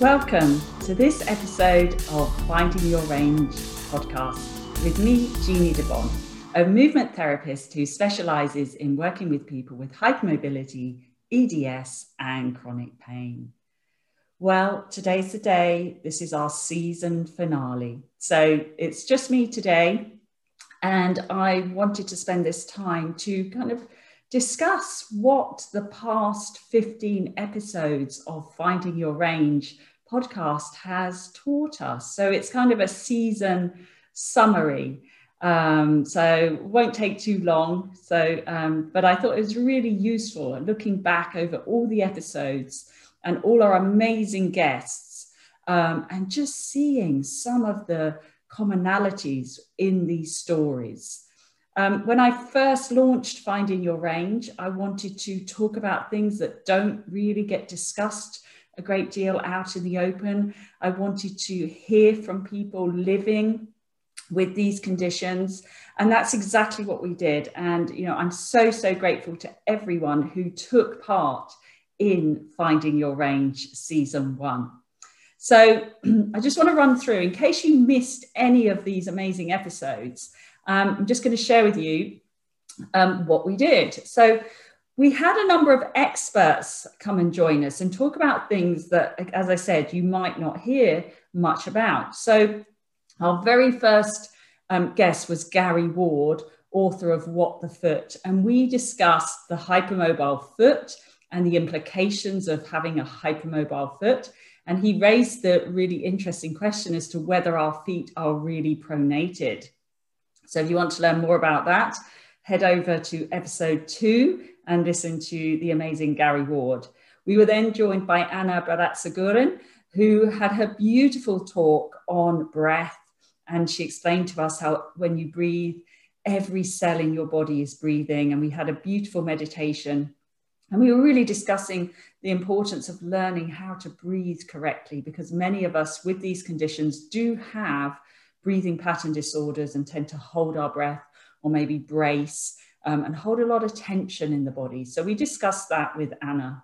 Welcome to this episode of Finding Your Range podcast with me, Jeannie Di Bon, a movement therapist who specializes in working with people with hypermobility, EDS, and chronic pain. Well, today's the day. This is our season finale. So it's just me today. And I wanted to spend this time to kind of discuss what the past 15 episodes of Finding Your Range podcast has taught us. So it's kind of a season summary. Um, so won't take too long. So, um, but I thought it was really useful looking back over all the episodes and all our amazing guests, um, and just seeing some of the commonalities in these stories. Um, when I first launched Finding Your Range, I wanted to talk about things that don't really get discussed a great deal out in the open. I wanted to hear from people living with these conditions. And that's exactly what we did. And, you know, I'm so, so grateful to everyone who took part in Finding Your Range season one. So I just want to run through, in case you missed any of these amazing episodes, um, I'm just going to share with you um, what we did. So we had a number of experts come and join us and talk about things that, as I said, you might not hear much about. So our very first um, guest was Gary Ward, author of What the Foot, and we discussed the hypermobile foot and the implications of having a hypermobile foot. And he raised the really interesting question as to whether our feet are really pronated. So if you want to learn more about that, head over to episode two and listen to the amazing Gary Ward. We were then joined by Anna Baratsagurin, who had her beautiful talk on breath. And she explained to us how when you breathe, every cell in your body is breathing. And we had a beautiful meditation. And we were really discussing the importance of learning how to breathe correctly because many of us with these conditions do have breathing pattern disorders and tend to hold our breath or maybe brace um, and hold a lot of tension in the body. So we discussed that with Anna.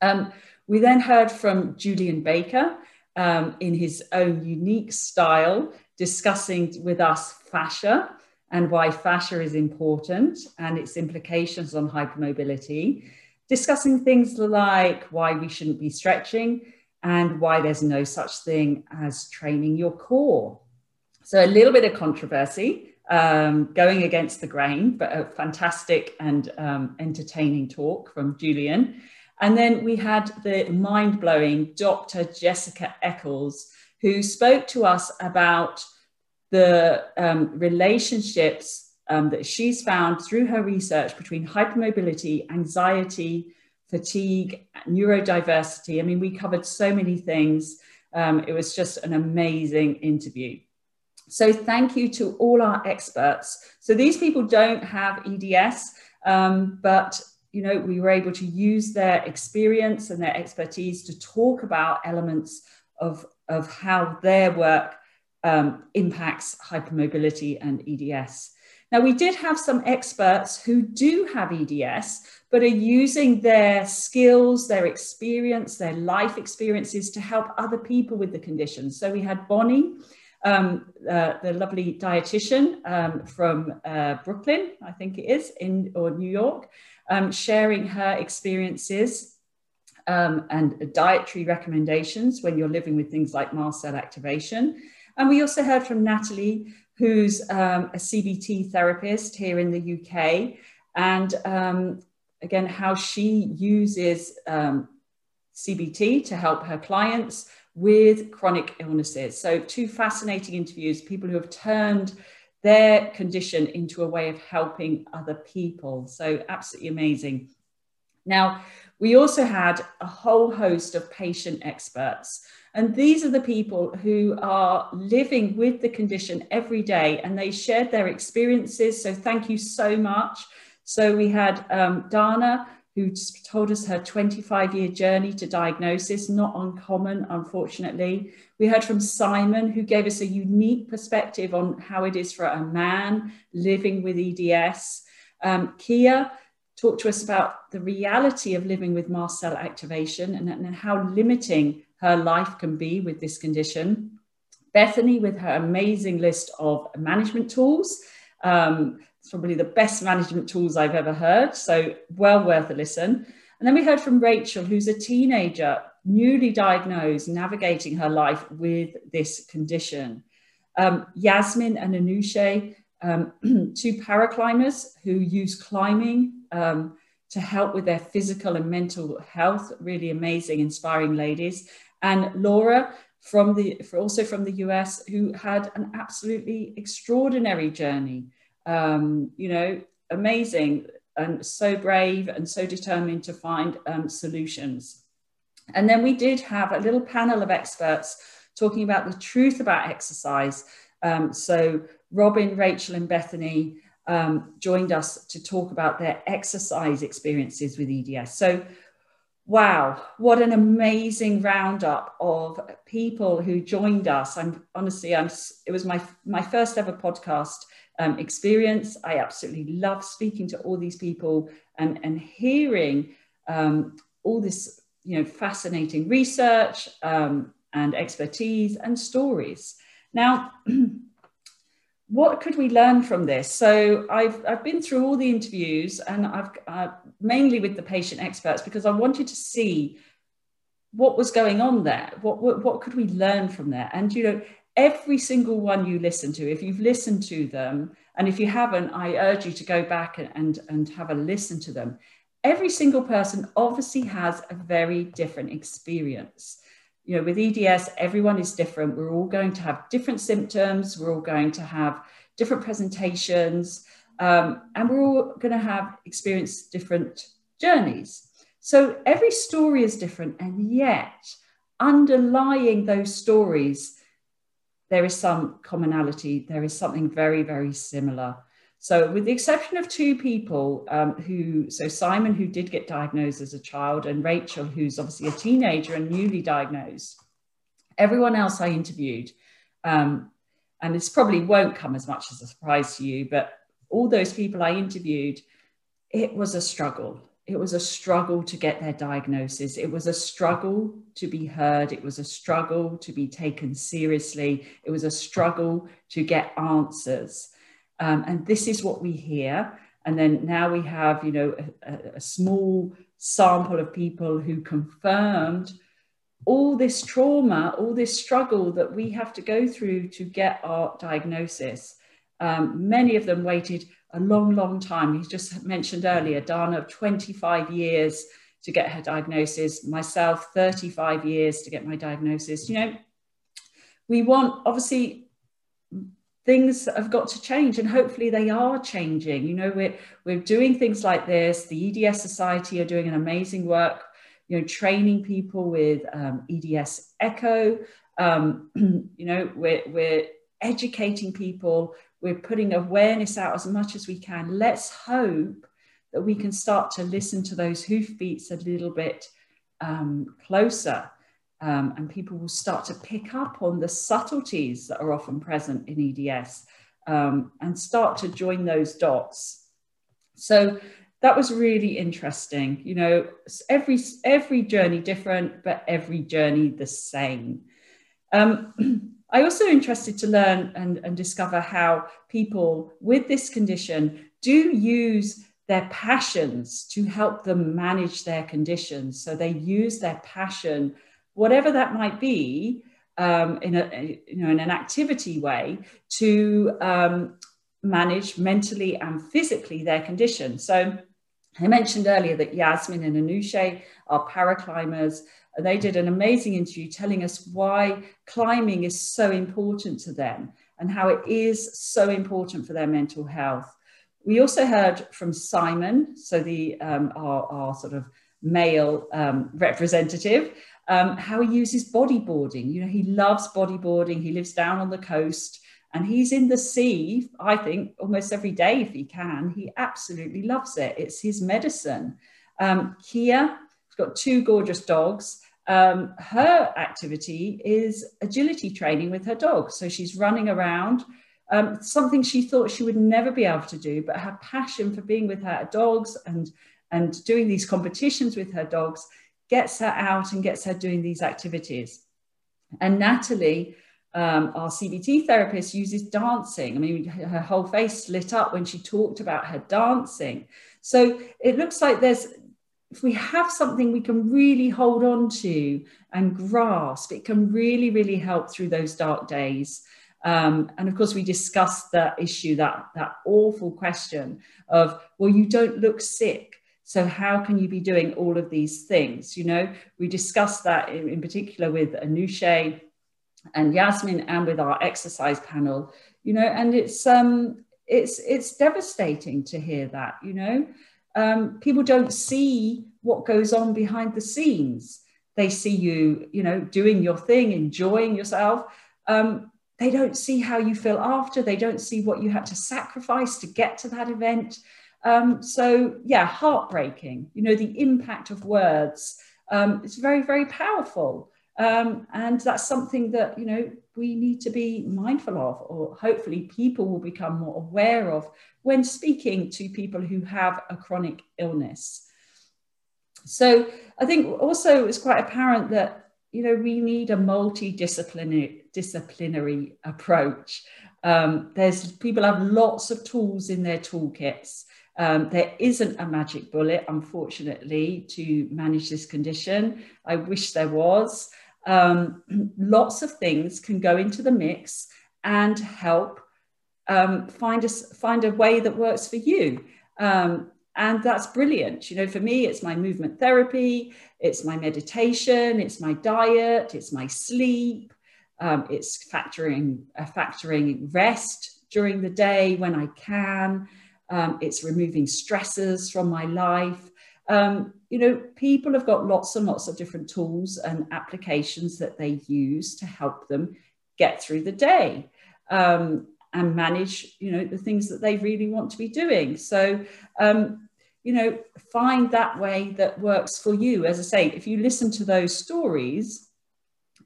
Um, we then heard from Julian Baker um, in his own unique style, discussing with us fascia and why fascia is important and its implications on hypermobility, discussing things like why we shouldn't be stretching and why there's no such thing as training your core. So a little bit of controversy um, going against the grain, but a fantastic and um, entertaining talk from Julian. And then we had the mind blowing Dr. Jessica Eccles, who spoke to us about the um, relationships um, that she's found through her research between hypermobility, anxiety, fatigue, neurodiversity. I mean, we covered so many things. Um, it was just an amazing interview. So thank you to all our experts. So these people don't have EDS, um, but you know we were able to use their experience and their expertise to talk about elements of, of how their work um, impacts hypermobility and EDS. Now, we did have some experts who do have EDS, but are using their skills, their experience, their life experiences to help other people with the condition. So we had Bonnie, um, uh, the lovely dietitian um, from uh, Brooklyn, I think it is, in or New York, um, sharing her experiences um, and dietary recommendations when you're living with things like mast cell activation. And we also heard from Natalie, who's um, a CBT therapist here in the UK, and again, how she uses CBT to help her clients with chronic illnesses. So, two fascinating interviews, people who have turned their condition into a way of helping other people. So, absolutely amazing. Now, we also had a whole host of patient experts. And these are the people who are living with the condition every day and they shared their experiences. So, thank you so much. So, we had um, Dana, who told us her 25 year journey to diagnosis, not uncommon, unfortunately. We heard from Simon, who gave us a unique perspective on how it is for a man living with EDS. Um, Kia talked to us about the reality of living with mast cell activation and, and how limiting her life can be with this condition. Bethany, with her amazing list of management tools. Um, it's probably the best management tools I've ever heard. So, well worth a listen. And then we heard from Rachel, who's a teenager, newly diagnosed, navigating her life with this condition. Um, Yasmin and Anushe, um, two paraclimbers who use climbing um, to help with their physical and mental health. Really amazing, inspiring ladies. And Laura, from the also from the US, who had an absolutely extraordinary journey. Um, you know, amazing and so brave and so determined to find um, solutions. And then we did have a little panel of experts talking about the truth about exercise. Um, so Robin, Rachel, and Bethany um, joined us to talk about their exercise experiences with EDS. So wow, what an amazing roundup of people who joined us. I'm honestly, I'm, it was my, my first ever podcast um, experience. I absolutely love speaking to all these people and, and hearing um, all this, you know, fascinating research um, and expertise and stories. Now, what could we learn from this? So I've, I've been through all the interviews and I've uh, mainly with the patient experts because I wanted to see what was going on there. What, what, what could we learn from there? And, you know, every single one you listen to, if you've listened to them, and if you haven't, I urge you to go back and, and, and have a listen to them. Every single person obviously has a very different experience you know, with EDS, everyone is different. We're all going to have different symptoms. We're all going to have different presentations, um, and we're all going to have experienced different journeys. So every story is different, and yet underlying those stories, there is some commonality. There is something very, very similar. So, with the exception of two people um, who, so Simon, who did get diagnosed as a child, and Rachel, who's obviously a teenager and newly diagnosed, everyone else I interviewed, um, and this probably won't come as much as a surprise to you, but all those people I interviewed, it was a struggle. It was a struggle to get their diagnosis. It was a struggle to be heard. It was a struggle to be taken seriously. It was a struggle to get answers. Um, and this is what we hear. And then now we have, you know, a, a small sample of people who confirmed all this trauma, all this struggle that we have to go through to get our diagnosis. Um, many of them waited a long, long time. You just mentioned earlier, Dana, 25 years to get her diagnosis, myself, 35 years to get my diagnosis. You know, we want, obviously, things have got to change and hopefully they are changing you know we're we're doing things like this the eds society are doing an amazing work you know training people with um, eds echo um, you know we're, we're educating people we're putting awareness out as much as we can let's hope that we can start to listen to those hoofbeats a little bit um, closer um, and people will start to pick up on the subtleties that are often present in EDS um, and start to join those dots. So that was really interesting. You know, every every journey different, but every journey the same. Um, I also interested to learn and, and discover how people with this condition do use their passions to help them manage their conditions. So they use their passion whatever that might be, um, in a you know in an activity way to um, manage mentally and physically their condition. So I mentioned earlier that Yasmin and Anushe are paraclimbers. They did an amazing interview telling us why climbing is so important to them and how it is so important for their mental health. We also heard from Simon, so the um, our, our, sort of male um, representative, um, how he uses bodyboarding. You know, he loves bodyboarding. He lives down on the coast and he's in the sea, I think, almost every day if he can. He absolutely loves it. It's his medicine. Um, Kia, got two gorgeous dogs. Um, her activity is agility training with her dog. So she's running around, um, something she thought she would never be able to do, but her passion for being with her dogs and, and doing these competitions with her dogs gets her out and gets her doing these activities. And Natalie, um, our CBT therapist, uses dancing. I mean, her whole face lit up when she talked about her dancing. So it looks like there's, if we have something we can really hold on to and grasp, it can really, really help through those dark days. Um, and of course, we discussed that issue, that, that awful question of, well, you don't look sick. So how can you be doing all of these things? You know, we discussed that in, in particular with Anushe and Yasmin and with our exercise panel, you know, and it's, um, it's, it's devastating to hear that, you know. Um, people don't see what goes on behind the scenes. They see you, you know, doing your thing, enjoying yourself. Um, they don't see how you feel after. They don't see what you had to sacrifice to get to that event. Um, so yeah, heartbreaking. You know, the impact of words um, is very, very powerful. Um, and that's something that, you know, we need to be mindful of, or hopefully people will become more aware of when speaking to people who have a chronic illness. So I think also it's quite apparent that, you know, we need a multidisciplinary disciplinary approach. Um, there's people have lots of tools in their toolkits. Um, there isn't a magic bullet, unfortunately, to manage this condition. I wish there was. Um, lots of things can go into the mix and help um, find, a, find a way that works for you. Um, and that's brilliant. You know, for me, it's my movement therapy, it's my meditation, it's my diet, it's my sleep, um, it's factoring, uh, factoring rest during the day when I can. Um, it's removing stresses from my life. Um, you know, people have got lots and lots of different tools and applications that they use to help them get through the day um, and manage, you know, the things that they really want to be doing. So, um, you know, find that way that works for you. As I say, if you listen to those stories,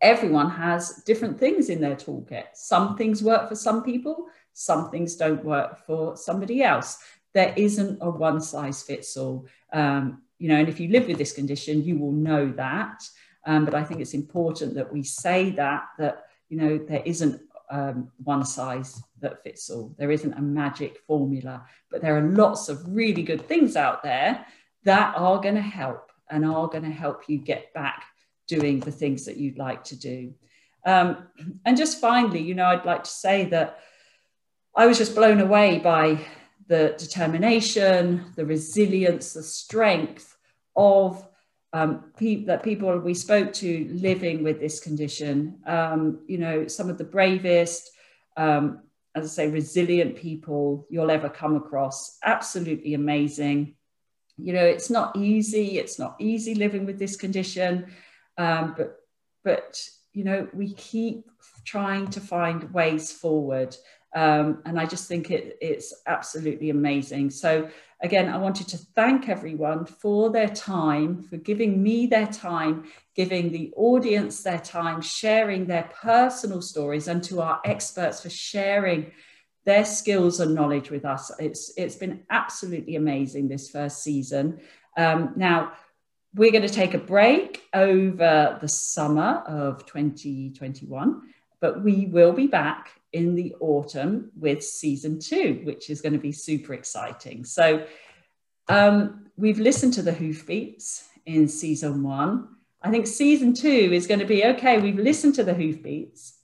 everyone has different things in their toolkit. Some things work for some people, some things don't work for somebody else. There isn't a one size fits all. Um, you know, and if you live with this condition, you will know that. Um, but I think it's important that we say that, that, you know, there isn't um, one size that fits all. There isn't a magic formula, but there are lots of really good things out there that are going to help and are going to help you get back doing the things that you'd like to do. Um, and just finally, you know, I'd like to say that I was just blown away by the determination, the resilience, the strength of um, pe- that people we spoke to living with this condition. Um, you know, some of the bravest, um, as I say, resilient people you'll ever come across. Absolutely amazing. You know, it's not easy. It's not easy living with this condition, um, but but you know, we keep trying to find ways forward. Um, and I just think it, it's absolutely amazing. So again, I wanted to thank everyone for their time, for giving me their time, giving the audience their time, sharing their personal stories, and to our experts for sharing their skills and knowledge with us. It's, it's been absolutely amazing this first season. Um, now, we're going to take a break over the summer of 2021, but we will be back in the autumn with season two, which is going to be super exciting. So um, we've listened to the hoofbeats in season one. I think season two is going to be okay, we've listened to the hoofbeats.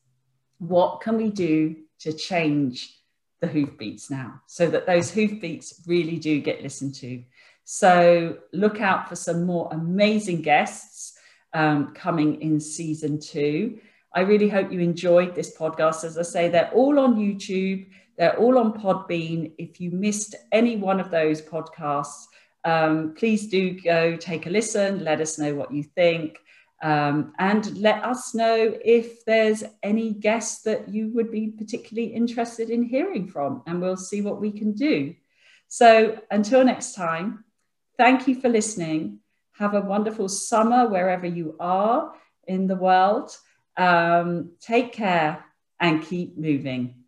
What can we do to change the hoofbeats now so that those hoofbeats really do get listened to? So look out for some more amazing guests um, coming in season two. I really hope you enjoyed this podcast. As I say, they're all on YouTube, they're all on Podbean. If you missed any one of those podcasts, um, please do go take a listen, let us know what you think. Um, and let us know if there's any guests that you would be particularly interested in hearing from, and we'll see what we can do. So until next time, thank you for listening. Have a wonderful summer wherever you are in the world. Um, take care and keep moving.